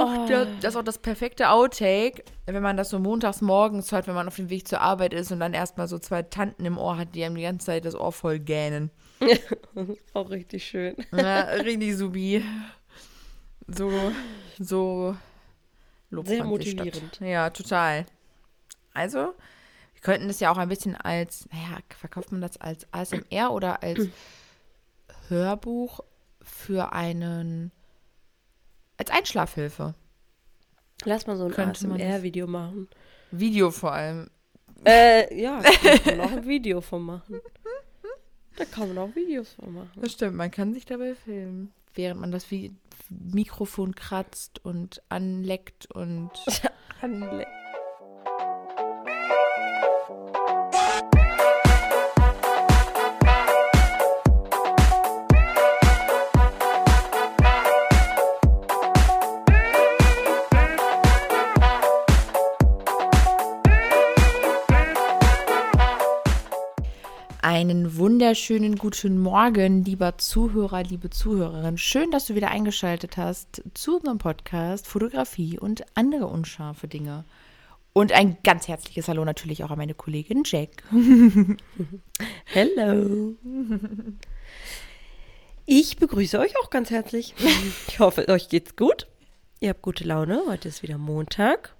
Oh, der, das ist auch das perfekte Outtake, wenn man das so montags morgens hört, wenn man auf dem Weg zur Arbeit ist und dann erstmal so zwei Tanten im Ohr hat, die einem die ganze Zeit das Ohr voll gähnen. auch richtig schön. Ja, richtig subi. So, so Sehr motivierend. Statt. Ja, total. Also, wir könnten das ja auch ein bisschen als, naja, verkauft man das als ASMR oder als Hörbuch für einen, als Einschlafhilfe. Lass mal so ein ASMR-Video machen. Video vor allem. Äh, ja, da kann man auch ein Video von machen. Da kann man auch Videos von machen. Das stimmt, man kann sich dabei filmen, während man das wie Mikrofon kratzt und anleckt und anleckt. Einen wunderschönen guten Morgen, lieber Zuhörer, liebe Zuhörerin. Schön, dass du wieder eingeschaltet hast zu unserem Podcast Fotografie und andere unscharfe Dinge. Und ein ganz herzliches Hallo natürlich auch an meine Kollegin Jack. Hello. Ich begrüße euch auch ganz herzlich. Ich hoffe, euch geht's gut. Ihr habt gute Laune. Heute ist wieder Montag.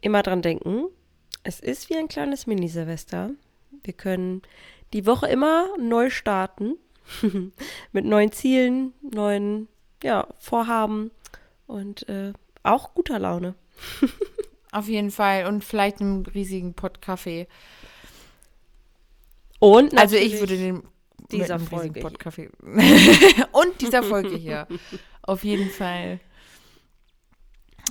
Immer dran denken, es ist wie ein kleines Mini-Silvester. Wir können die Woche immer neu starten. mit neuen Zielen, neuen ja, Vorhaben und äh, auch guter Laune. Auf jeden Fall. Und vielleicht einem riesigen Pott Kaffee. Und also ich würde den dieser Folge Pott Kaffee und dieser Folge hier. Auf jeden Fall.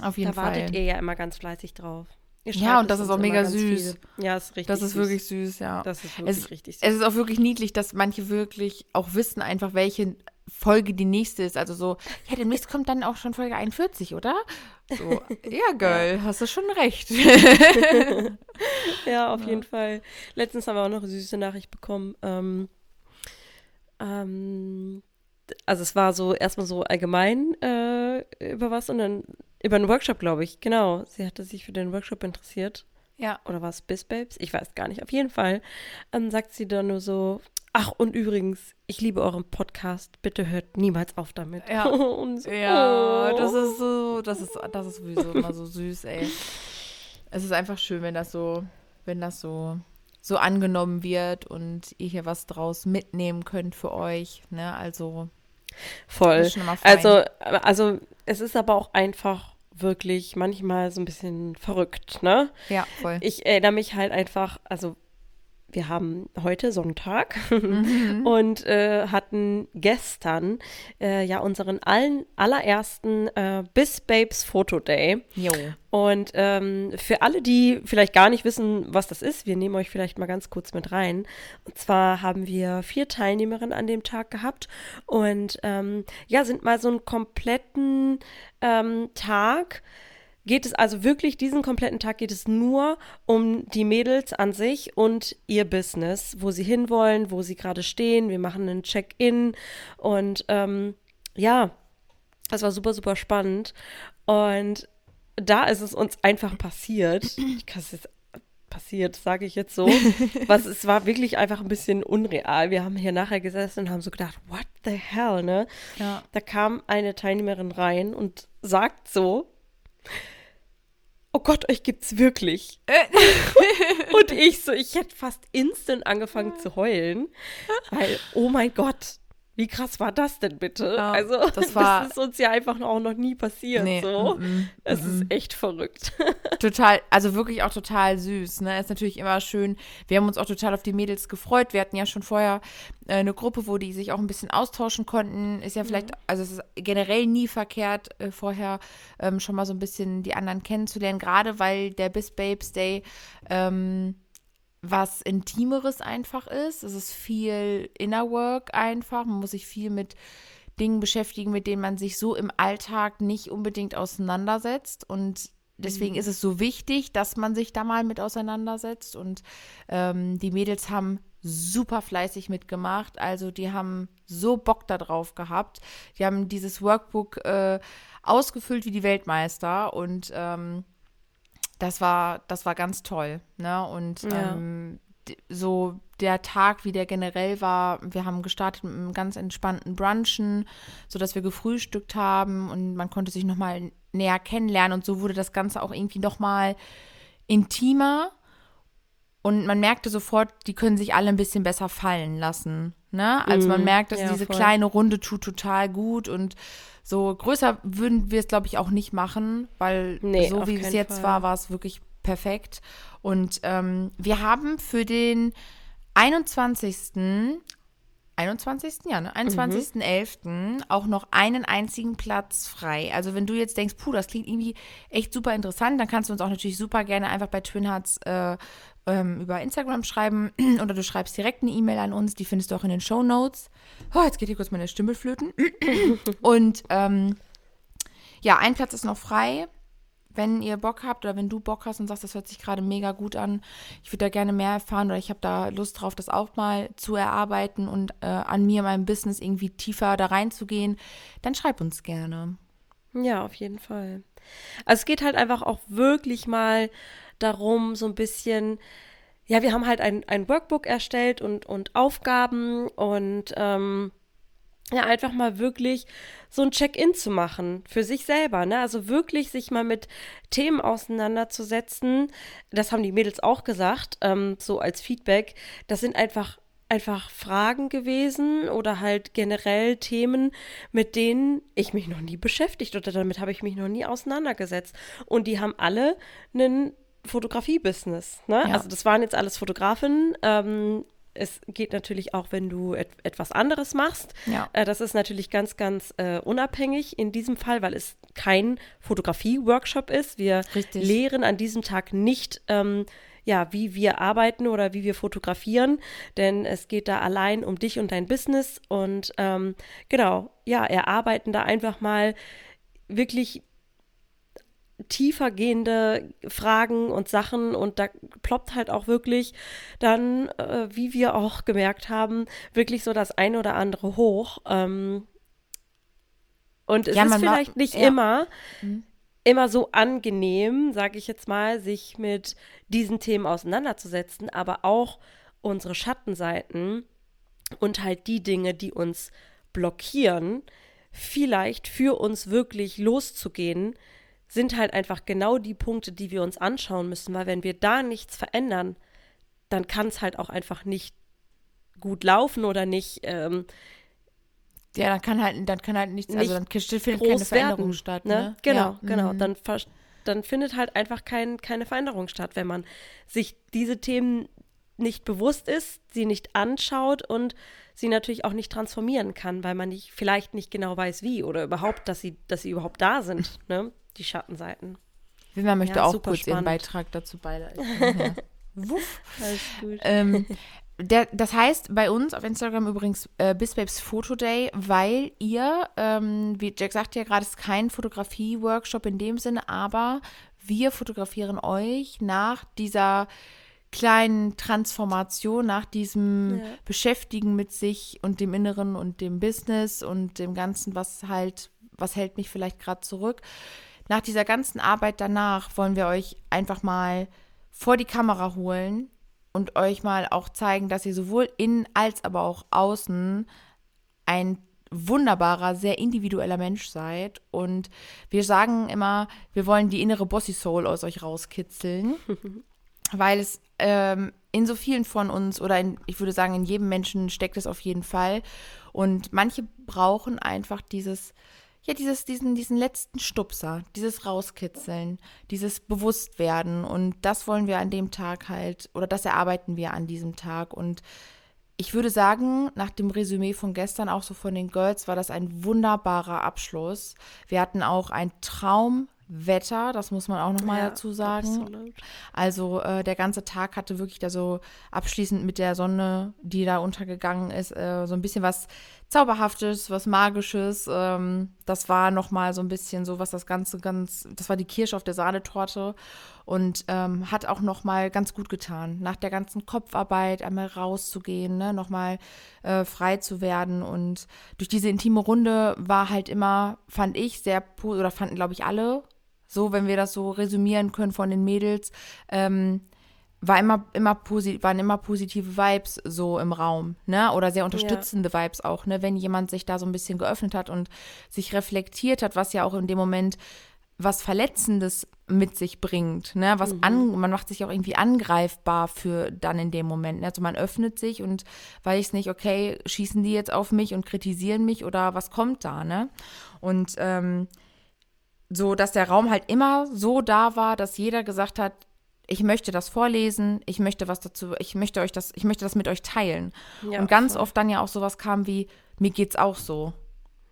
Auf jeden da Fall. Da wartet ihr ja immer ganz fleißig drauf. Ja, und das ist auch mega süß. Viel. Ja, ist richtig Das ist süß. wirklich süß, ja. Das ist wirklich es, richtig süß. Es ist auch wirklich niedlich, dass manche wirklich auch wissen einfach, welche Folge die nächste ist. Also so, ja, demnächst kommt dann auch schon Folge 41, oder? So, ja, Girl, hast du schon recht. ja, auf ja. jeden Fall. Letztens haben wir auch noch eine süße Nachricht bekommen. Ähm, ähm, also es war so erstmal so allgemein äh, über was und dann über einen Workshop, glaube ich. Genau. Sie hatte sich für den Workshop interessiert. Ja. Oder war es Biz Babes? Ich weiß gar nicht. Auf jeden Fall ähm, sagt sie dann nur so: Ach, und übrigens, ich liebe euren Podcast. Bitte hört niemals auf damit. Ja. so, ja, oh. das ist so, das ist, das ist sowieso immer so süß, ey. Es ist einfach schön, wenn das so, wenn das so, so angenommen wird und ihr hier was draus mitnehmen könnt für euch. Ne? Also Voll. Also, also es ist aber auch einfach wirklich manchmal so ein bisschen verrückt, ne? Ja, voll. Ich erinnere mich halt einfach, also wir haben heute Sonntag mhm. und äh, hatten gestern äh, ja unseren allen, allerersten äh, Bis Babes Photo Day. Jo. Und ähm, für alle, die vielleicht gar nicht wissen, was das ist, wir nehmen euch vielleicht mal ganz kurz mit rein. Und zwar haben wir vier Teilnehmerinnen an dem Tag gehabt und ähm, ja, sind mal so einen kompletten ähm, Tag geht es also wirklich, diesen kompletten Tag geht es nur um die Mädels an sich und ihr Business, wo sie hinwollen, wo sie gerade stehen. Wir machen einen Check-in und ähm, ja, das war super, super spannend. Und da ist es uns einfach passiert. Ich kann es jetzt passiert, sage ich jetzt so. Was es war wirklich einfach ein bisschen unreal. Wir haben hier nachher gesessen und haben so gedacht, what the hell, ne? Ja. Da kam eine Teilnehmerin rein und sagt so, oh Gott, euch gibt's wirklich. und ich so, ich hätte fast instant angefangen zu heulen, weil, oh mein Gott, wie krass war das denn bitte? Ja, also, das, war, das ist uns ja einfach auch noch nie passiert. Nee, so. mm, mm, Es mm, ist echt verrückt. Total, also wirklich auch total süß. Ne? Ist natürlich immer schön. Wir haben uns auch total auf die Mädels gefreut. Wir hatten ja schon vorher äh, eine Gruppe, wo die sich auch ein bisschen austauschen konnten. Ist ja vielleicht, also es ist generell nie verkehrt, äh, vorher ähm, schon mal so ein bisschen die anderen kennenzulernen. Gerade weil der Bis Babes Day ähm, was Intimeres einfach ist. Es ist viel Inner Work einfach. Man muss sich viel mit Dingen beschäftigen, mit denen man sich so im Alltag nicht unbedingt auseinandersetzt. Und deswegen Mhm. ist es so wichtig, dass man sich da mal mit auseinandersetzt. Und ähm, die Mädels haben super fleißig mitgemacht. Also die haben so Bock darauf gehabt. Die haben dieses Workbook äh, ausgefüllt wie die Weltmeister und ähm, das war, das war ganz toll. Ne? Und ja. ähm, so der Tag, wie der generell war, wir haben gestartet mit einem ganz entspannten Brunchen, sodass wir gefrühstückt haben und man konnte sich nochmal näher kennenlernen und so wurde das Ganze auch irgendwie nochmal intimer und man merkte sofort, die können sich alle ein bisschen besser fallen lassen. Ne? Also man mhm. merkt, dass ja, diese voll. kleine Runde tut total gut und so größer würden wir es, glaube ich, auch nicht machen, weil nee, so wie es jetzt Fall. war, war es wirklich perfekt. Und ähm, wir haben für den 21. 21. Ja, ne? 21.11. Mhm. auch noch einen einzigen Platz frei. Also wenn du jetzt denkst, puh, das klingt irgendwie echt super interessant, dann kannst du uns auch natürlich super gerne einfach bei Twin Hearts äh, ähm, über Instagram schreiben oder du schreibst direkt eine E-Mail an uns, die findest du auch in den Show Notes. Oh, jetzt geht hier kurz meine Stimme flöten. Und ähm, ja, ein Platz ist noch frei wenn ihr Bock habt oder wenn du Bock hast und sagst, das hört sich gerade mega gut an, ich würde da gerne mehr erfahren oder ich habe da Lust drauf, das auch mal zu erarbeiten und äh, an mir, meinem Business irgendwie tiefer da reinzugehen, dann schreib uns gerne. Ja, auf jeden Fall. Also es geht halt einfach auch wirklich mal darum, so ein bisschen, ja, wir haben halt ein, ein Workbook erstellt und, und Aufgaben und ähm, ja, einfach mal wirklich so ein Check-in zu machen für sich selber, ne? Also wirklich sich mal mit Themen auseinanderzusetzen. Das haben die Mädels auch gesagt, ähm, so als Feedback. Das sind einfach einfach Fragen gewesen oder halt generell Themen, mit denen ich mich noch nie beschäftigt oder damit habe ich mich noch nie auseinandergesetzt. Und die haben alle einen Fotografie-Business. Ne? Ja. Also das waren jetzt alles Fotografinnen, ähm, es geht natürlich auch, wenn du et etwas anderes machst. Ja. Äh, das ist natürlich ganz, ganz äh, unabhängig in diesem Fall, weil es kein Fotografie-Workshop ist. Wir Richtig. lehren an diesem Tag nicht, ähm, ja, wie wir arbeiten oder wie wir fotografieren, denn es geht da allein um dich und dein Business. Und ähm, genau, ja, erarbeiten da einfach mal wirklich tiefer gehende Fragen und Sachen und da ploppt halt auch wirklich dann, äh, wie wir auch gemerkt haben, wirklich so das eine oder andere hoch. Ähm, und es ja, ist vielleicht nicht ja. immer, mhm. immer so angenehm, sage ich jetzt mal, sich mit diesen Themen auseinanderzusetzen, aber auch unsere Schattenseiten und halt die Dinge, die uns blockieren, vielleicht für uns wirklich loszugehen, sind halt einfach genau die Punkte, die wir uns anschauen müssen, weil wenn wir da nichts verändern, dann kann es halt auch einfach nicht gut laufen oder nicht. Ähm, ja, dann kann halt, dann kann halt nichts, also dann findet keine Veränderung werden, statt. Ne? ne? Genau, ja. genau. Mhm. Dann, dann findet halt einfach kein, keine Veränderung statt, wenn man sich diese Themen nicht bewusst ist, sie nicht anschaut und sie natürlich auch nicht transformieren kann, weil man nicht, vielleicht nicht genau weiß, wie oder überhaupt, dass sie, dass sie überhaupt da sind. Ne? Die Schattenseiten. Wilma möchte ja, auch kurz spannend. ihren Beitrag dazu beileisten. Wuff. Alles gut. Ähm, der, das heißt bei uns auf Instagram übrigens äh, Bisbabes Photo Day, weil ihr, ähm, wie Jack sagte ja gerade, es ist kein Fotografie-Workshop in dem Sinne, aber wir fotografieren euch nach dieser kleinen Transformation, nach diesem ja. Beschäftigen mit sich und dem Inneren und dem Business und dem Ganzen, was halt, was hält mich vielleicht gerade zurück nach dieser ganzen Arbeit danach wollen wir euch einfach mal vor die Kamera holen und euch mal auch zeigen, dass ihr sowohl innen als aber auch außen ein wunderbarer, sehr individueller Mensch seid. Und wir sagen immer, wir wollen die innere Bossy Soul aus euch rauskitzeln, weil es ähm, in so vielen von uns oder in, ich würde sagen, in jedem Menschen steckt es auf jeden Fall. Und manche brauchen einfach dieses ja, dieses, diesen, diesen letzten Stupser, dieses Rauskitzeln, dieses Bewusstwerden. Und das wollen wir an dem Tag halt, oder das erarbeiten wir an diesem Tag. Und ich würde sagen, nach dem Resümee von gestern, auch so von den Girls, war das ein wunderbarer Abschluss. Wir hatten auch ein Traumwetter, das muss man auch nochmal ja, dazu sagen. Absolut. Also äh, der ganze Tag hatte wirklich da so abschließend mit der Sonne, die da untergegangen ist, äh, so ein bisschen was Zauberhaftes, was Magisches. Ähm, das war nochmal so ein bisschen so, was das Ganze ganz, das war die Kirsche auf der Sahnetorte und ähm, hat auch nochmal ganz gut getan, nach der ganzen Kopfarbeit einmal rauszugehen, ne, nochmal äh, frei zu werden und durch diese intime Runde war halt immer, fand ich, sehr, oder fanden glaube ich alle, so, wenn wir das so resümieren können von den Mädels, ähm, war immer, immer waren immer positive Vibes so im Raum, ne? Oder sehr unterstützende ja. Vibes auch, ne? Wenn jemand sich da so ein bisschen geöffnet hat und sich reflektiert hat, was ja auch in dem Moment was Verletzendes mit sich bringt, ne? Was mhm. an, man macht sich auch irgendwie angreifbar für dann in dem Moment. Ne? Also man öffnet sich und weiß nicht, okay, schießen die jetzt auf mich und kritisieren mich oder was kommt da, ne? Und ähm, so, dass der Raum halt immer so da war, dass jeder gesagt hat, ich möchte das vorlesen, ich möchte was dazu, ich möchte euch das, ich möchte das mit euch teilen. Ja, und ganz voll. oft dann ja auch sowas kam wie, mir geht's auch so.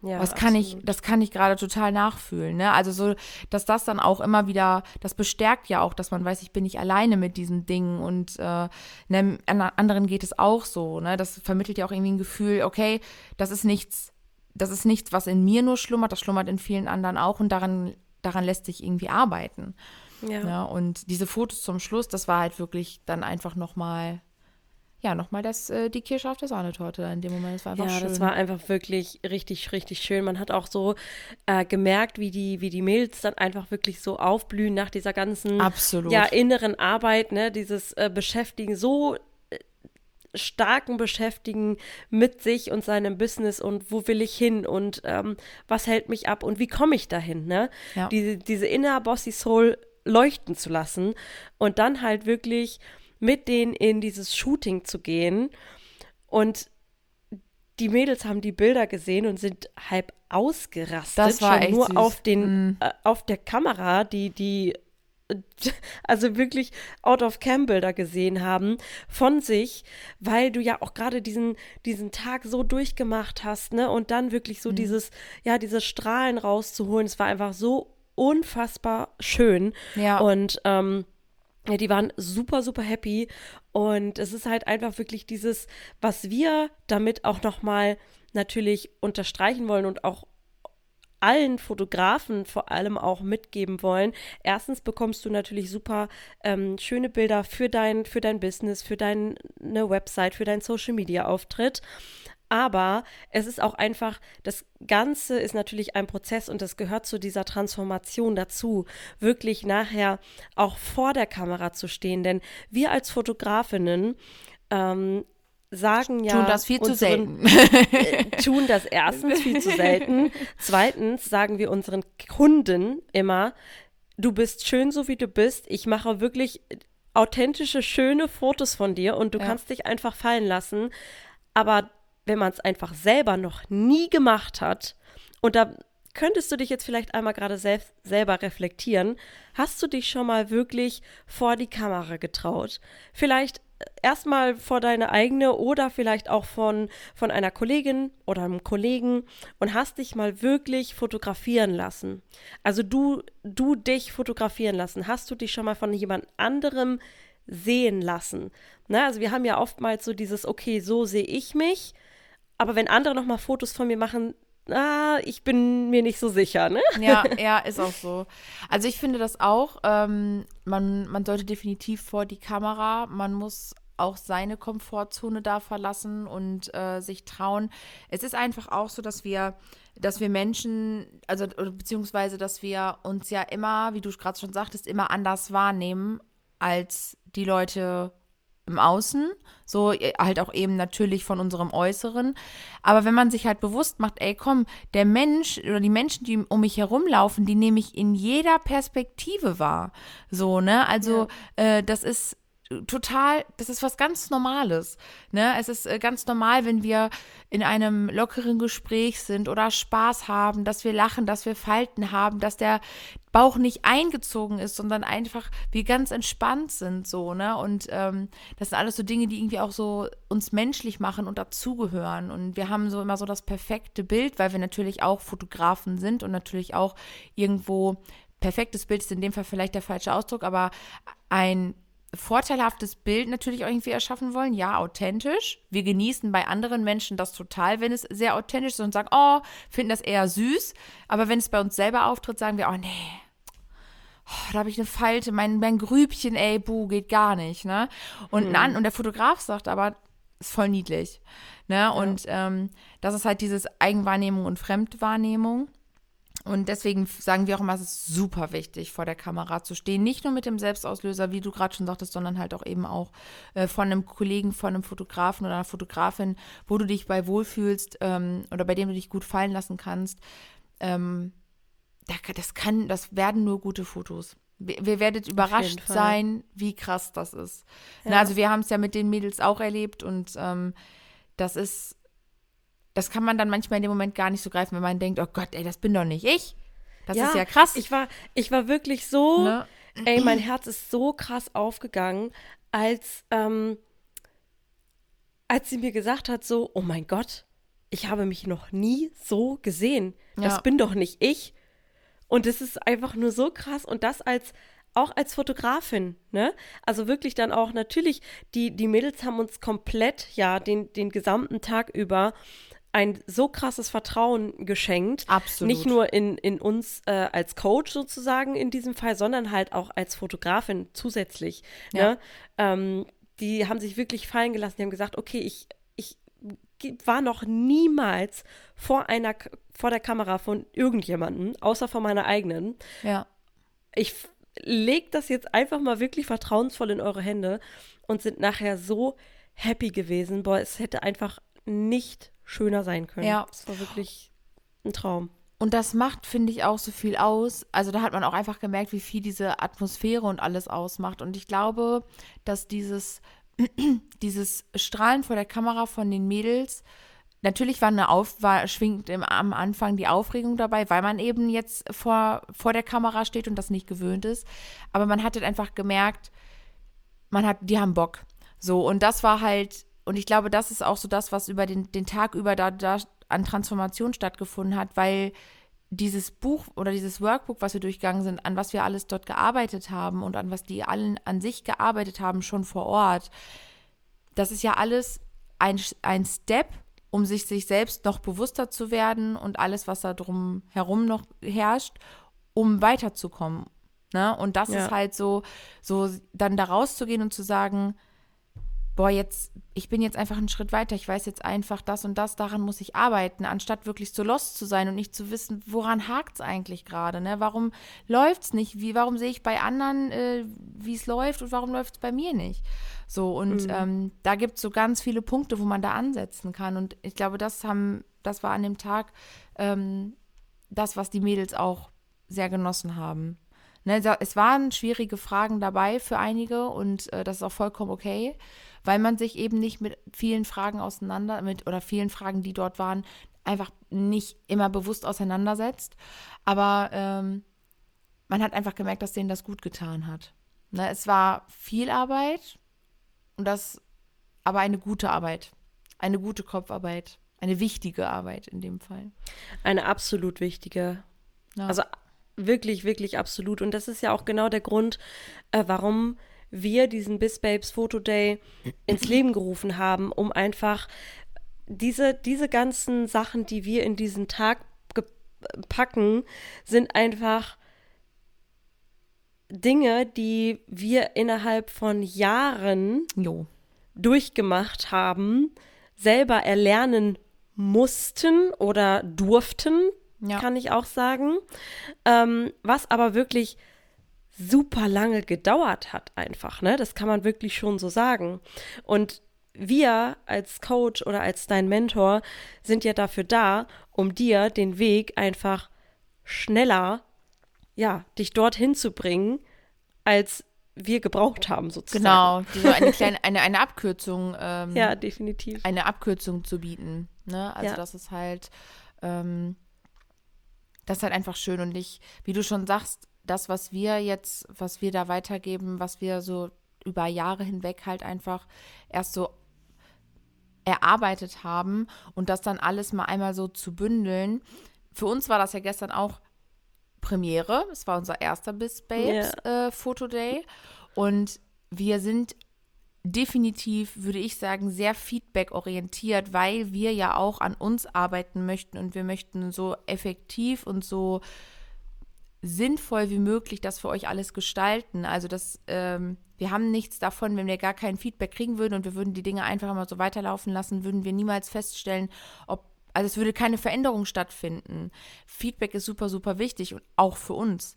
Ja, das kann absolut. ich, das kann ich gerade total nachfühlen. Ne? Also so, dass das dann auch immer wieder, das bestärkt ja auch, dass man weiß, ich bin nicht alleine mit diesen Dingen und äh, ne, anderen geht es auch so. Ne? Das vermittelt ja auch irgendwie ein Gefühl, okay, das ist nichts, das ist nichts, was in mir nur schlummert, das schlummert in vielen anderen auch und daran, daran lässt sich irgendwie arbeiten. Ja. ja. Und diese Fotos zum Schluss, das war halt wirklich dann einfach nochmal, ja, nochmal das, äh, die Kirsche auf der Sahnetorte in dem Moment. Das war einfach ja, schön. das war einfach wirklich richtig, richtig schön. Man hat auch so äh, gemerkt, wie die, wie die Mädels dann einfach wirklich so aufblühen nach dieser ganzen Absolut. Ja, inneren Arbeit, ne, dieses äh, Beschäftigen so äh, starken Beschäftigen mit sich und seinem Business und wo will ich hin und ähm, was hält mich ab und wie komme ich dahin, ne? Ja. Diese, diese inner Bossy Soul leuchten zu lassen und dann halt wirklich mit denen in dieses Shooting zu gehen. Und die Mädels haben die Bilder gesehen und sind halb ausgerastet. Das war schon nur süß. auf den mm. äh, auf der Kamera, die die also wirklich out of cam Bilder gesehen haben von sich, weil du ja auch gerade diesen diesen Tag so durchgemacht hast, ne? Und dann wirklich so mhm. dieses ja, diese Strahlen rauszuholen, es war einfach so unfassbar schön. Ja. Und ähm, ja, die waren super, super happy. Und es ist halt einfach wirklich dieses, was wir damit auch nochmal natürlich unterstreichen wollen und auch allen Fotografen vor allem auch mitgeben wollen. Erstens bekommst du natürlich super ähm, schöne Bilder für dein, für dein Business, für deine Website, für deinen Social Media Auftritt. Aber es ist auch einfach, das Ganze ist natürlich ein Prozess und das gehört zu dieser Transformation dazu, wirklich nachher auch vor der Kamera zu stehen. Denn wir als Fotografinnen ähm, sagen ja. Tun das viel unseren, zu selten. äh, tun das erstens viel zu selten. Zweitens sagen wir unseren Kunden immer, du bist schön so wie du bist. Ich mache wirklich authentische, schöne Fotos von dir und du ja. kannst dich einfach fallen lassen. Aber wenn man es einfach selber noch nie gemacht hat, und da könntest du dich jetzt vielleicht einmal gerade selbst, selber reflektieren, hast du dich schon mal wirklich vor die Kamera getraut? Vielleicht erstmal vor deine eigene oder vielleicht auch von, von einer Kollegin oder einem Kollegen und hast dich mal wirklich fotografieren lassen. Also du, du dich fotografieren lassen. Hast du dich schon mal von jemand anderem sehen lassen? Na, also wir haben ja oftmals so dieses, okay, so sehe ich mich aber wenn andere noch mal Fotos von mir machen, ah, ich bin mir nicht so sicher, ne? Ja, ja, ist auch so. Also ich finde das auch. Ähm, man, man sollte definitiv vor die Kamera. Man muss auch seine Komfortzone da verlassen und äh, sich trauen. Es ist einfach auch so, dass wir, dass wir Menschen, also beziehungsweise, dass wir uns ja immer, wie du gerade schon sagtest, immer anders wahrnehmen als die Leute im Außen, so äh, halt auch eben natürlich von unserem Äußeren. Aber wenn man sich halt bewusst macht, ey, komm, der Mensch oder die Menschen, die um mich herumlaufen, die nehme ich in jeder Perspektive wahr. So, ne? Also, ja. äh, das ist total, das ist was ganz Normales. Ne? Es ist äh, ganz normal, wenn wir in einem lockeren Gespräch sind oder Spaß haben, dass wir lachen, dass wir Falten haben, dass der Bauch nicht eingezogen ist, sondern einfach wir ganz entspannt sind so, ne? Und ähm, das sind alles so Dinge, die irgendwie auch so uns menschlich machen und dazugehören. Und wir haben so immer so das perfekte Bild, weil wir natürlich auch Fotografen sind und natürlich auch irgendwo perfektes Bild ist in dem Fall vielleicht der falsche Ausdruck, aber ein vorteilhaftes Bild natürlich irgendwie erschaffen wollen. Ja, authentisch. Wir genießen bei anderen Menschen das total, wenn es sehr authentisch ist und sagen, oh, finden das eher süß. Aber wenn es bei uns selber auftritt, sagen wir, oh nee, oh, da habe ich eine Falte, mein, mein Grübchen, ey, buh, geht gar nicht, ne? Und, mhm. an, und der Fotograf sagt aber, ist voll niedlich, ne? Ja. Und ähm, das ist halt dieses Eigenwahrnehmung und Fremdwahrnehmung. Und deswegen sagen wir auch immer, es ist super wichtig, vor der Kamera zu stehen. Nicht nur mit dem Selbstauslöser, wie du gerade schon sagtest, sondern halt auch eben auch äh, von einem Kollegen, von einem Fotografen oder einer Fotografin, wo du dich bei wohlfühlst ähm, oder bei dem du dich gut fallen lassen kannst. Ähm, das kann, das werden nur gute Fotos. Wir, werdet überrascht sein, wie krass das ist. Ja. Na, also wir haben es ja mit den Mädels auch erlebt und ähm, das ist das kann man dann manchmal in dem Moment gar nicht so greifen, wenn man denkt, oh Gott, ey, das bin doch nicht ich. Das ja, ist ja krass. Ich war, ich war wirklich so, ne? ey, mein Herz ist so krass aufgegangen, als, ähm, als sie mir gesagt hat, so, oh mein Gott, ich habe mich noch nie so gesehen. Das ja. bin doch nicht ich. Und es ist einfach nur so krass. Und das als auch als Fotografin, ne? Also wirklich dann auch natürlich, die, die Mädels haben uns komplett, ja, den, den gesamten Tag über ein so krasses Vertrauen geschenkt. Absolut. Nicht nur in, in uns äh, als Coach sozusagen in diesem Fall, sondern halt auch als Fotografin zusätzlich. Ja. Ne? Ähm, die haben sich wirklich fallen gelassen. Die haben gesagt, okay, ich war noch niemals vor einer vor der Kamera von irgendjemandem, außer von meiner eigenen. Ja. Ich leg das jetzt einfach mal wirklich vertrauensvoll in eure Hände und sind nachher so happy gewesen. Boah, es hätte einfach nicht schöner sein können. Ja. Es war wirklich ein Traum. Und das macht, finde ich, auch so viel aus. Also da hat man auch einfach gemerkt, wie viel diese Atmosphäre und alles ausmacht. Und ich glaube, dass dieses, dieses Strahlen vor der Kamera von den Mädels, natürlich war eine Auf, war, schwingt im, am Anfang die Aufregung dabei, weil man eben jetzt vor, vor der Kamera steht und das nicht gewöhnt ist. Aber man hat halt einfach gemerkt, man hat, die haben Bock. So, und das war halt und ich glaube, das ist auch so das, was über den, den Tag über da, da an Transformation stattgefunden hat, weil dieses Buch oder dieses Workbook, was wir durchgegangen sind, an was wir alles dort gearbeitet haben und an was die allen an sich gearbeitet haben, schon vor Ort, das ist ja alles ein, ein Step, um sich sich selbst noch bewusster zu werden und alles, was da drum herum noch herrscht, um weiterzukommen. Ne? Und das ja. ist halt so, so dann da rauszugehen und zu sagen, boah, jetzt, ich bin jetzt einfach einen Schritt weiter, ich weiß jetzt einfach das und das, daran muss ich arbeiten, anstatt wirklich so lost zu sein und nicht zu wissen, woran hakt es eigentlich gerade, ne? Warum läuft es nicht? Wie, warum sehe ich bei anderen, äh, wie es läuft und warum läuft es bei mir nicht? So, und mhm. ähm, da gibt es so ganz viele Punkte, wo man da ansetzen kann. Und ich glaube, das haben, das war an dem Tag ähm, das, was die Mädels auch sehr genossen haben. Ne, es waren schwierige Fragen dabei für einige und äh, das ist auch vollkommen okay weil man sich eben nicht mit vielen Fragen auseinander, mit oder vielen Fragen, die dort waren, einfach nicht immer bewusst auseinandersetzt. Aber ähm, man hat einfach gemerkt, dass denen das gut getan hat. Ne, es war viel Arbeit und das aber eine gute Arbeit, eine gute Kopfarbeit, eine wichtige Arbeit in dem Fall. Eine absolut wichtige. Ja. Also wirklich, wirklich absolut. Und das ist ja auch genau der Grund, äh, warum wir diesen Bis Babes Photo Day ins Leben gerufen haben, um einfach diese, diese ganzen Sachen, die wir in diesen Tag packen, sind einfach Dinge, die wir innerhalb von Jahren jo. durchgemacht haben, selber erlernen mussten oder durften, ja. kann ich auch sagen. Ähm, was aber wirklich super lange gedauert hat einfach, ne? Das kann man wirklich schon so sagen. Und wir als Coach oder als dein Mentor sind ja dafür da, um dir den Weg einfach schneller, ja, dich dorthin zu bringen, als wir gebraucht haben, sozusagen. Genau, so eine kleine, eine, eine Abkürzung. Ähm, ja, definitiv. Eine Abkürzung zu bieten. Ne? Also ja. das ist halt, ähm, das ist halt einfach schön und ich, wie du schon sagst, das, was wir jetzt, was wir da weitergeben, was wir so über Jahre hinweg halt einfach erst so erarbeitet haben und das dann alles mal einmal so zu bündeln. Für uns war das ja gestern auch Premiere. Es war unser erster Bis Babes yeah. äh, Fotoday. Und wir sind definitiv, würde ich sagen, sehr feedback-orientiert, weil wir ja auch an uns arbeiten möchten und wir möchten so effektiv und so sinnvoll wie möglich das für euch alles gestalten. Also das, ähm, wir haben nichts davon, wenn wir gar kein Feedback kriegen würden und wir würden die Dinge einfach immer so weiterlaufen lassen, würden wir niemals feststellen, ob, also es würde keine Veränderung stattfinden. Feedback ist super, super wichtig und auch für uns.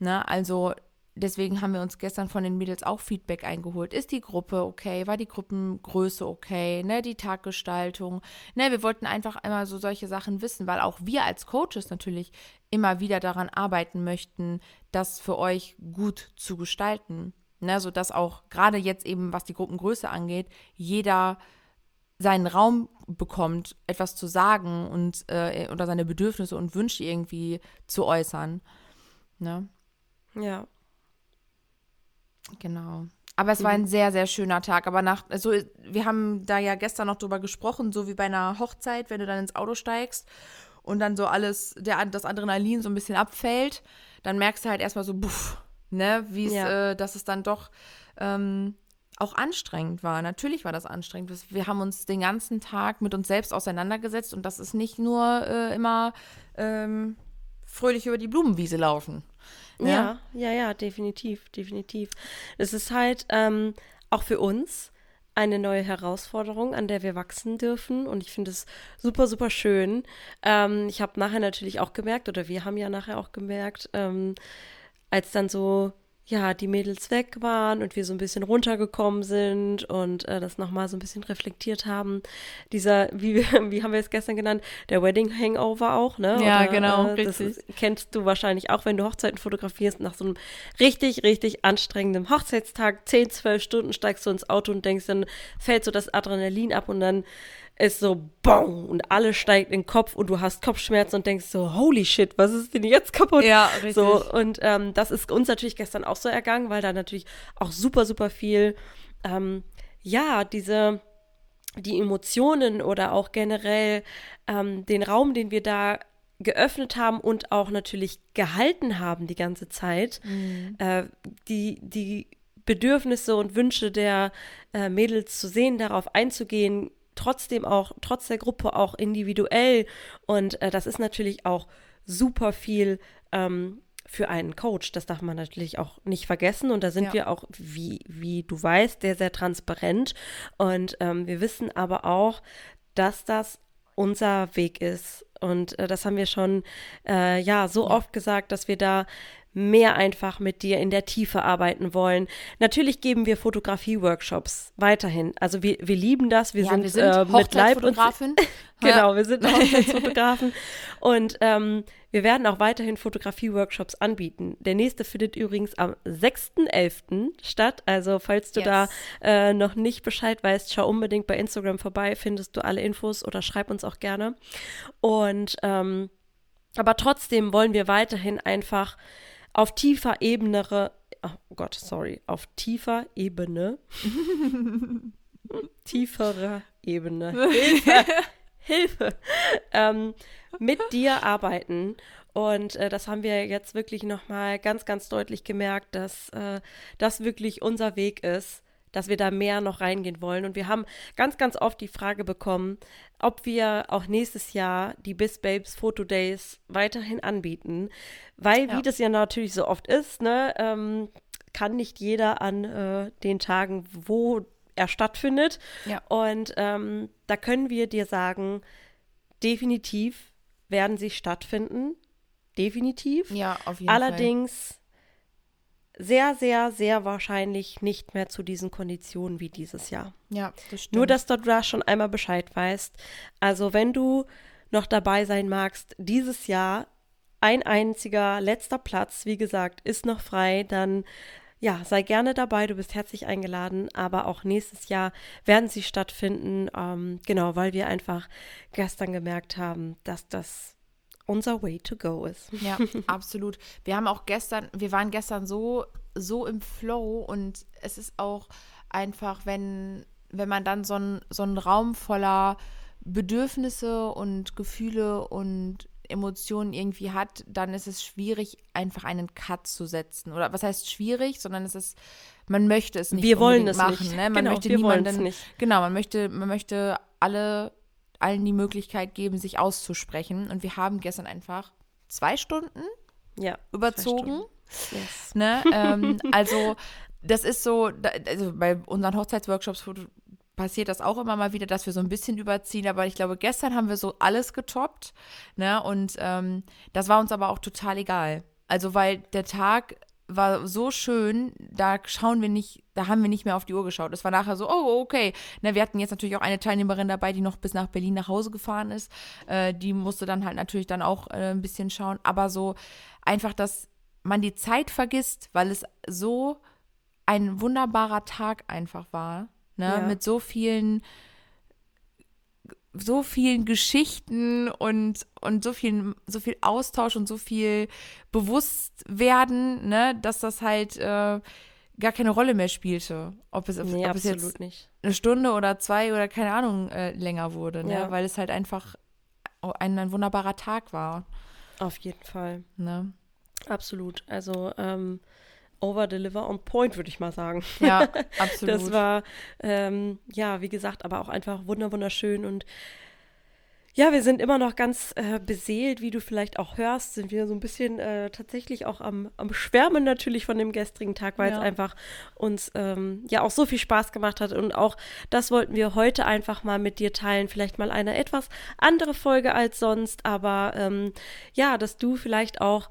Ne? Also deswegen haben wir uns gestern von den Mädels auch Feedback eingeholt. Ist die Gruppe okay? War die Gruppengröße okay? Ne, die Taggestaltung. Ne, wir wollten einfach einmal so solche Sachen wissen, weil auch wir als Coaches natürlich immer wieder daran arbeiten möchten, das für euch gut zu gestalten. Ne, sodass auch gerade jetzt eben, was die Gruppengröße angeht, jeder seinen Raum bekommt, etwas zu sagen und äh, oder seine Bedürfnisse und Wünsche irgendwie zu äußern. Ne? Ja, Genau. Aber es war ein sehr, sehr schöner Tag. Aber nach, also wir haben da ja gestern noch drüber gesprochen, so wie bei einer Hochzeit, wenn du dann ins Auto steigst und dann so alles, der, das Adrenalin so ein bisschen abfällt, dann merkst du halt erstmal so, buff, ne, wie es, ja. äh, dass es dann doch ähm, auch anstrengend war. Natürlich war das anstrengend. Wir haben uns den ganzen Tag mit uns selbst auseinandergesetzt und das ist nicht nur äh, immer ähm, fröhlich über die Blumenwiese laufen. Ja, ja, ja, ja definitiv, definitiv. Es ist halt ähm, auch für uns eine neue Herausforderung, an der wir wachsen dürfen. Und ich finde es super, super schön. Ähm, ich habe nachher natürlich auch gemerkt, oder wir haben ja nachher auch gemerkt, ähm, als dann so ja, die Mädels weg waren und wir so ein bisschen runtergekommen sind und äh, das nochmal so ein bisschen reflektiert haben. Dieser, wie, wie haben wir es gestern genannt, der Wedding Hangover auch, ne? Ja, Oder, genau, äh, das ist, kennst du wahrscheinlich auch, wenn du Hochzeiten fotografierst, nach so einem richtig, richtig anstrengenden Hochzeitstag, 10, 12 Stunden steigst du ins Auto und denkst, dann fällt so das Adrenalin ab und dann ist so BOM und alles steigt in den Kopf und du hast Kopfschmerzen und denkst so, holy shit, was ist denn jetzt kaputt? Ja, richtig. So, und ähm, das ist uns natürlich gestern auch so ergangen, weil da natürlich auch super, super viel, ähm, ja, diese, die Emotionen oder auch generell ähm, den Raum, den wir da geöffnet haben und auch natürlich gehalten haben die ganze Zeit, mhm. äh, die, die Bedürfnisse und Wünsche der äh, Mädels zu sehen, darauf einzugehen, trotzdem auch, trotz der Gruppe auch individuell. Und äh, das ist natürlich auch super viel ähm, für einen Coach. Das darf man natürlich auch nicht vergessen. Und da sind ja. wir auch, wie, wie du weißt, sehr, sehr transparent. Und ähm, wir wissen aber auch, dass das unser Weg ist. Und äh, das haben wir schon äh, ja so oft gesagt, dass wir da mehr einfach mit dir in der Tiefe arbeiten wollen. Natürlich geben wir Fotografie-Workshops weiterhin. Also wir, wir lieben das. Wir ja, sind, wir sind äh, mit Leib und genau, wir sind Hochzeitsfotografen und ähm, wir werden auch weiterhin Fotografie-Workshops anbieten. Der nächste findet übrigens am 6.11. statt. Also falls du yes. da äh, noch nicht Bescheid weißt, schau unbedingt bei Instagram vorbei, findest du alle Infos oder schreib uns auch gerne. Und ähm, aber trotzdem wollen wir weiterhin einfach auf tiefer Ebene, oh Gott, sorry, auf tiefer Ebene, tieferer Ebene, Hilfe, Hilfe, ähm, mit dir arbeiten. Und äh, das haben wir jetzt wirklich nochmal ganz, ganz deutlich gemerkt, dass äh, das wirklich unser Weg ist, dass wir da mehr noch reingehen wollen. Und wir haben ganz, ganz oft die Frage bekommen, ob wir auch nächstes Jahr die Bis Babes Photo Days weiterhin anbieten. Weil, ja. wie das ja natürlich so oft ist, ne, ähm, kann nicht jeder an äh, den Tagen, wo er stattfindet. Ja. Und ähm, da können wir dir sagen, definitiv werden sie stattfinden. Definitiv. Ja, auf jeden Allerdings Fall sehr, sehr, sehr wahrscheinlich nicht mehr zu diesen Konditionen wie dieses Jahr. Ja, das stimmt. Nur, dass du da schon einmal Bescheid weißt. Also, wenn du noch dabei sein magst, dieses Jahr ein einziger letzter Platz, wie gesagt, ist noch frei, dann ja, sei gerne dabei, du bist herzlich eingeladen, aber auch nächstes Jahr werden sie stattfinden, ähm, genau, weil wir einfach gestern gemerkt haben, dass das unser Way to go ist. Ja, absolut. Wir haben auch gestern, wir waren gestern so, so im Flow und es ist auch einfach, wenn, wenn man dann so, ein, so einen Raum voller Bedürfnisse und Gefühle und Emotionen irgendwie hat, dann ist es schwierig, einfach einen Cut zu setzen. Oder was heißt schwierig, sondern es ist man möchte es nicht Wir wollen es machen. nicht. Ne? Man Genau, möchte wir wollen es niemanden, nicht. genau, man möchte, man möchte alle, allen die Möglichkeit geben, sich auszusprechen. Und wir haben gestern einfach zwei Stunden Ja. überzogen. Stunden. Yes. Ne? ähm, also das ist so, also bei unseren Hochzeitsworkshops wo- passiert das auch immer mal wieder, dass wir so ein bisschen überziehen, aber ich glaube, gestern haben wir so alles getoppt, ne? Und ähm, das war uns aber auch total egal. Also weil der Tag war so schön, da schauen wir nicht, da haben wir nicht mehr auf die Uhr geschaut. Es war nachher so, oh, okay. Ne, wir hatten jetzt natürlich auch eine Teilnehmerin dabei, die noch bis nach Berlin nach Hause gefahren ist. Äh, die musste dann halt natürlich dann auch äh, ein bisschen schauen. Aber so einfach, dass man die Zeit vergisst, weil es so ein wunderbarer Tag einfach war. Ne? Ja. Mit so vielen so vielen Geschichten und, und so viel, so viel Austausch und so viel Bewusstwerden, ne, dass das halt äh, gar keine Rolle mehr spielte. Ob es, Nee, ob es jetzt nicht. eine Stunde oder zwei oder keine Ahnung äh, länger wurde, ne? Ja. weil es halt einfach ein, ein wunderbarer Tag war. Auf jeden Fall. Ne? Absolut. Also ähm, over-deliver on point, würde ich mal sagen. Ja, absolut. Das war, ähm, ja, wie gesagt, aber auch einfach wunder wunderschön und ja, wir sind immer noch ganz äh, beseelt, wie du vielleicht auch hörst, sind wir so ein bisschen äh, tatsächlich auch am, am Schwärmen natürlich von dem gestrigen Tag, weil Ja. es einfach uns ähm, ja auch so viel Spaß gemacht hat und auch das wollten wir heute einfach mal mit dir teilen. Vielleicht mal eine etwas andere Folge als sonst, aber ähm, ja, dass du vielleicht auch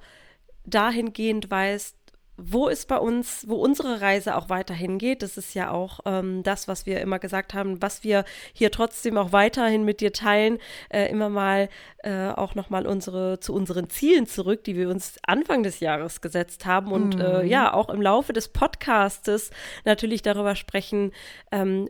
dahingehend weißt, wo es bei uns, wo unsere Reise auch weiterhin geht. Das ist ja auch ähm, das, was wir immer gesagt haben, was wir hier trotzdem auch weiterhin mit dir teilen, äh, immer mal äh, auch nochmal unsere zu unseren Zielen zurück, die wir uns Anfang des Jahres gesetzt haben und äh, ja auch im Laufe des Podcastes natürlich darüber sprechen, ähm,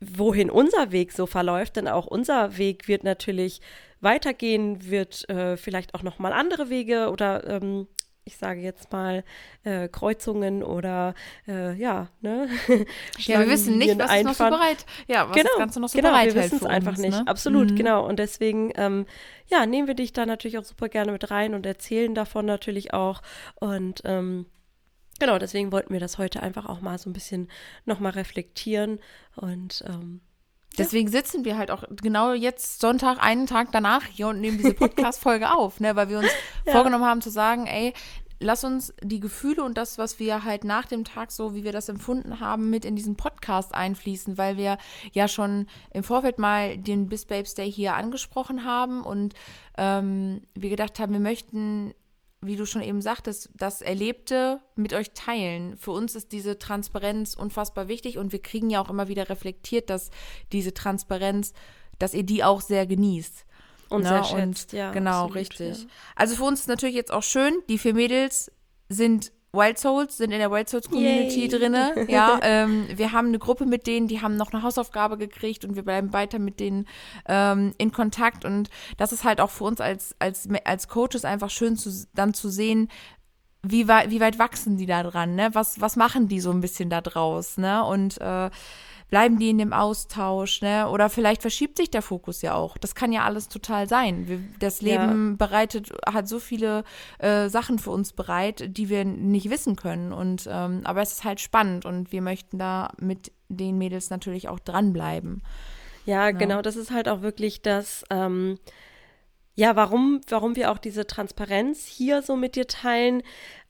wohin unser Weg so verläuft, denn auch unser Weg wird natürlich weitergehen, wird äh, vielleicht auch noch mal andere Wege oder ähm, ich sage jetzt mal äh, Kreuzungen oder äh, ja, ne? ja, wir wissen nicht, was es noch so bereit, ja, was genau, das Ganze noch so genau, bereithält wir wissen es einfach uns, nicht. Ne? Absolut, Mhm. genau. Und deswegen, ähm, ja, nehmen wir dich da natürlich auch super gerne mit rein und erzählen davon natürlich auch. Und ähm, genau, deswegen wollten wir das heute einfach auch mal so ein bisschen nochmal reflektieren und ähm, Deswegen sitzen wir halt auch genau jetzt Sonntag, einen Tag danach hier und nehmen diese Podcast-Folge auf, ne, weil wir uns Ja. vorgenommen haben zu sagen, ey, lass uns die Gefühle und das, was wir halt nach dem Tag so, wie wir das empfunden haben, mit in diesen Podcast einfließen, weil wir ja schon im Vorfeld mal den Bis Babes Day hier angesprochen haben und ähm, wir gedacht haben, wir möchten wie du schon eben sagtest, das Erlebte mit euch teilen. Für uns ist diese Transparenz unfassbar wichtig und wir kriegen ja auch immer wieder reflektiert, dass diese Transparenz, dass ihr die auch sehr genießt. Und Ne? sehr schätzt, ja, Genau, absolut, richtig. ja. Also für uns ist natürlich jetzt auch schön, die vier Mädels sind Wild Souls, sind in der Wild Souls Community Yay. drinne. Ja, ähm, wir haben eine Gruppe mit denen, die haben noch eine Hausaufgabe gekriegt und wir bleiben weiter mit denen ähm, in Kontakt. Und das ist halt auch für uns als, als, als Coaches einfach schön zu, dann zu sehen, wie weit, wie weit wachsen die da dran, ne? Was, was machen die so ein bisschen da draus, ne? Und äh, bleiben die in dem Austausch, ne? Oder vielleicht verschiebt sich der Fokus ja auch. Das kann ja alles total sein. Wir, das Ja. Leben bereitet, hat so viele äh, Sachen für uns bereit, die wir nicht wissen können. Und ähm, aber es ist halt spannend und wir möchten da mit den Mädels natürlich auch dranbleiben. Ja, genau, das ist halt auch wirklich das, ähm, ja, warum, warum wir auch diese Transparenz hier so mit dir teilen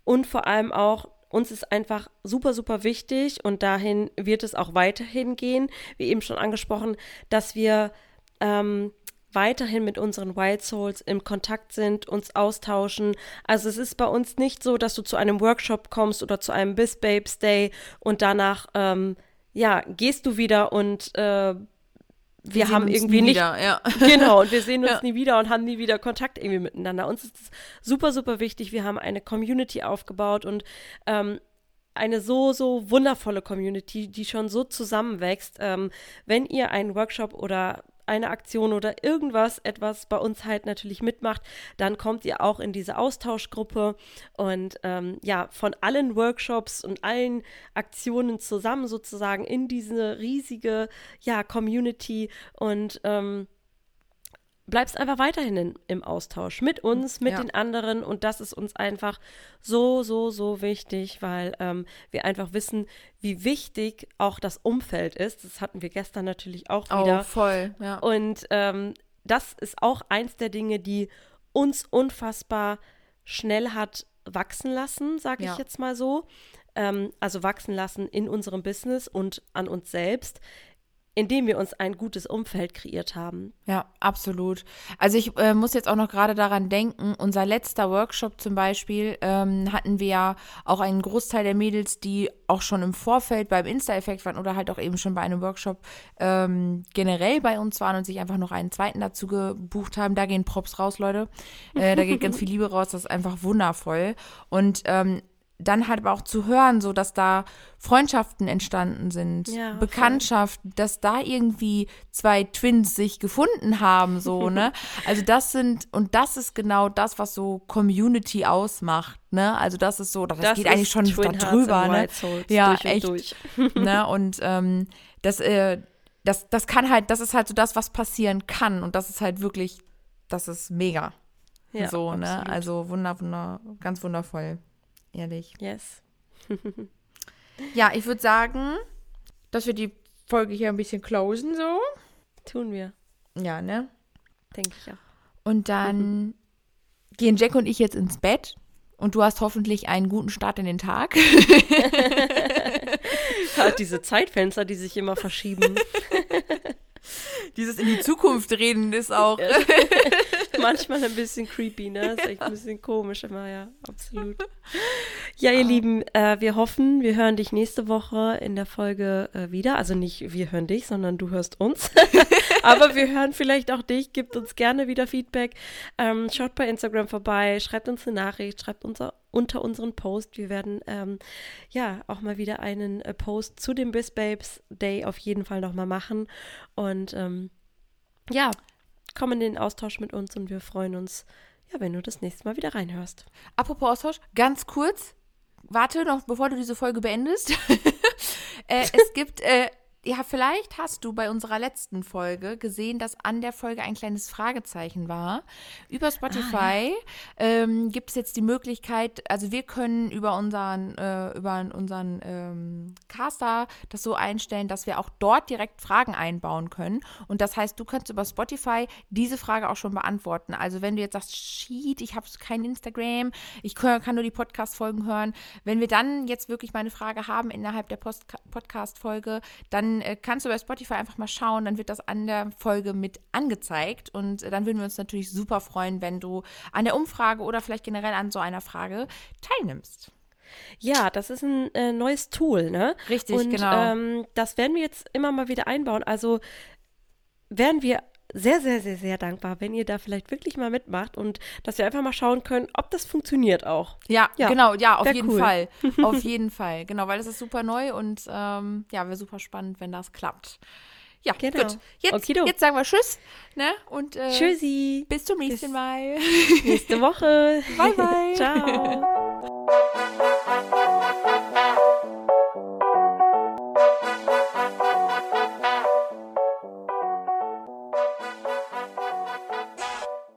und vor allem auch, uns ist einfach super, super wichtig und dahin wird es auch weiterhin gehen, wie eben schon angesprochen, dass wir ähm, weiterhin mit unseren Wild Souls im Kontakt sind, uns austauschen. Also es ist bei uns nicht so, dass du zu einem Workshop kommst oder zu einem Bis Babes Day und danach, ähm, ja, gehst du wieder und äh, wir haben irgendwie nie nicht wieder, ja. genau, und wir sehen uns Ja. nie wieder und haben nie wieder Kontakt irgendwie miteinander. Uns ist es super, super wichtig. Wir haben eine Community aufgebaut und ähm, eine so, so wundervolle Community, die schon so zusammenwächst. Ähm, wenn ihr einen Workshop oder eine Aktion oder irgendwas, etwas bei uns halt natürlich mitmacht, dann kommt ihr auch in diese Austauschgruppe und ähm, ja, von allen Workshops und allen Aktionen zusammen sozusagen in diese riesige, ja, Community und ähm, bleibst einfach weiterhin in, im Austausch mit uns, mit Ja. den anderen und das ist uns einfach so, so, so wichtig, weil ähm, wir einfach wissen, wie wichtig auch das Umfeld ist. Das hatten wir gestern natürlich auch Oh, wieder. voll. Ja. Und ähm, das ist auch eins der Dinge, die uns unfassbar schnell hat wachsen lassen, sage ich Ja. jetzt mal so. Ähm, also wachsen lassen in unserem Business und an uns selbst, indem wir uns ein gutes Umfeld kreiert haben. Ja, absolut. Also ich äh, muss jetzt auch noch gerade daran denken, unser letzter Workshop zum Beispiel ähm, hatten wir ja auch einen Großteil der Mädels, die auch schon im Vorfeld beim Insta-Effekt waren oder halt auch eben schon bei einem Workshop ähm, generell bei uns waren und sich einfach noch einen zweiten dazu gebucht haben. Da gehen Props raus, Leute. Äh, da geht ganz viel Liebe raus, das ist einfach wundervoll. Und ähm, dann halt aber auch zu hören, so dass da Freundschaften entstanden sind, Ja. Bekanntschaften, dass da irgendwie zwei Twins sich gefunden haben, so, ne? Also das sind, und das ist genau das, was so Community ausmacht, ne? Also das ist so, das, geht eigentlich schon Twin da Hearts drüber, and ne? Ja, echt. Durch. ne? Und ähm, das, äh, das, das kann halt, das ist halt so das, was passieren kann. Und das ist halt wirklich, das ist mega. Ja, so, ne? absolut. Also wunder, wunder, ganz wundervoll. Ehrlich. Yes. Ja, ich würde sagen, dass wir die Folge hier ein bisschen closen, so. Tun wir, Ja, ne? denke ich auch. Und dann gehen Jack und ich jetzt ins Bett. Und du hast hoffentlich einen guten Start in den Tag. Halt diese Zeitfenster, die sich immer verschieben. Dieses in die Zukunft reden ist auch. Manchmal ein bisschen creepy, ne? Ist echt ein bisschen komisch immer, ja, absolut. Ja, ihr Lieben, äh, wir hoffen, wir hören dich nächste Woche in der Folge äh, wieder. Also nicht wir hören dich, sondern du hörst uns. Aber wir hören vielleicht auch dich. Gebt uns gerne wieder Feedback. Ähm, schaut bei Instagram vorbei, schreibt uns eine Nachricht, schreibt uns unter unseren Post. Wir werden ähm, ja auch mal wieder einen äh, Post zu dem Biz Babes Day auf jeden Fall nochmal machen. Und ähm, ja, komm in den Austausch mit uns und wir freuen uns, ja, wenn du das nächste Mal wieder reinhörst. Apropos Austausch, ganz kurz. Warte noch, bevor du diese Folge beendest. äh, es gibt, äh, ja, vielleicht hast du bei unserer letzten Folge gesehen, dass an der Folge ein kleines Fragezeichen war. Über Spotify ähm, gibt es jetzt die Möglichkeit, also wir können über unseren, äh, über unseren ähm, Caster das so einstellen, dass wir auch dort direkt Fragen einbauen können. Und das heißt, du kannst über Spotify diese Frage auch schon beantworten. Also wenn du jetzt sagst, shit, ich habe kein Instagram, ich kann nur die Podcast-Folgen hören. Wenn wir dann jetzt wirklich mal eine Frage haben innerhalb der Podcast-Folge, dann äh, kannst du bei Spotify einfach mal schauen, dann wird das an der Folge mit angezeigt und äh, dann würden wir uns natürlich super freuen, wenn du an der Umfrage oder vielleicht generell an so einer Frage teilnimmst. Ja, das ist ein äh, neues Tool, ne? Richtig, und, genau. Ähm, das werden wir jetzt immer mal wieder einbauen. Also wären wir sehr, sehr, sehr, sehr dankbar, wenn ihr da vielleicht wirklich mal mitmacht und dass wir einfach mal schauen können, ob das funktioniert auch. Ja, Ja, genau, ja, auf jeden cool. Fall. Auf jeden Fall, genau, weil das ist super neu und ähm, ja, wäre super spannend, wenn das klappt. Ja, Genau. gut. Jetzt, Okido. jetzt sagen wir Tschüss, ne? Und äh, Tschüssi. bis zum nächsten Mal. Nächste Woche. Bye, bye. Ciao.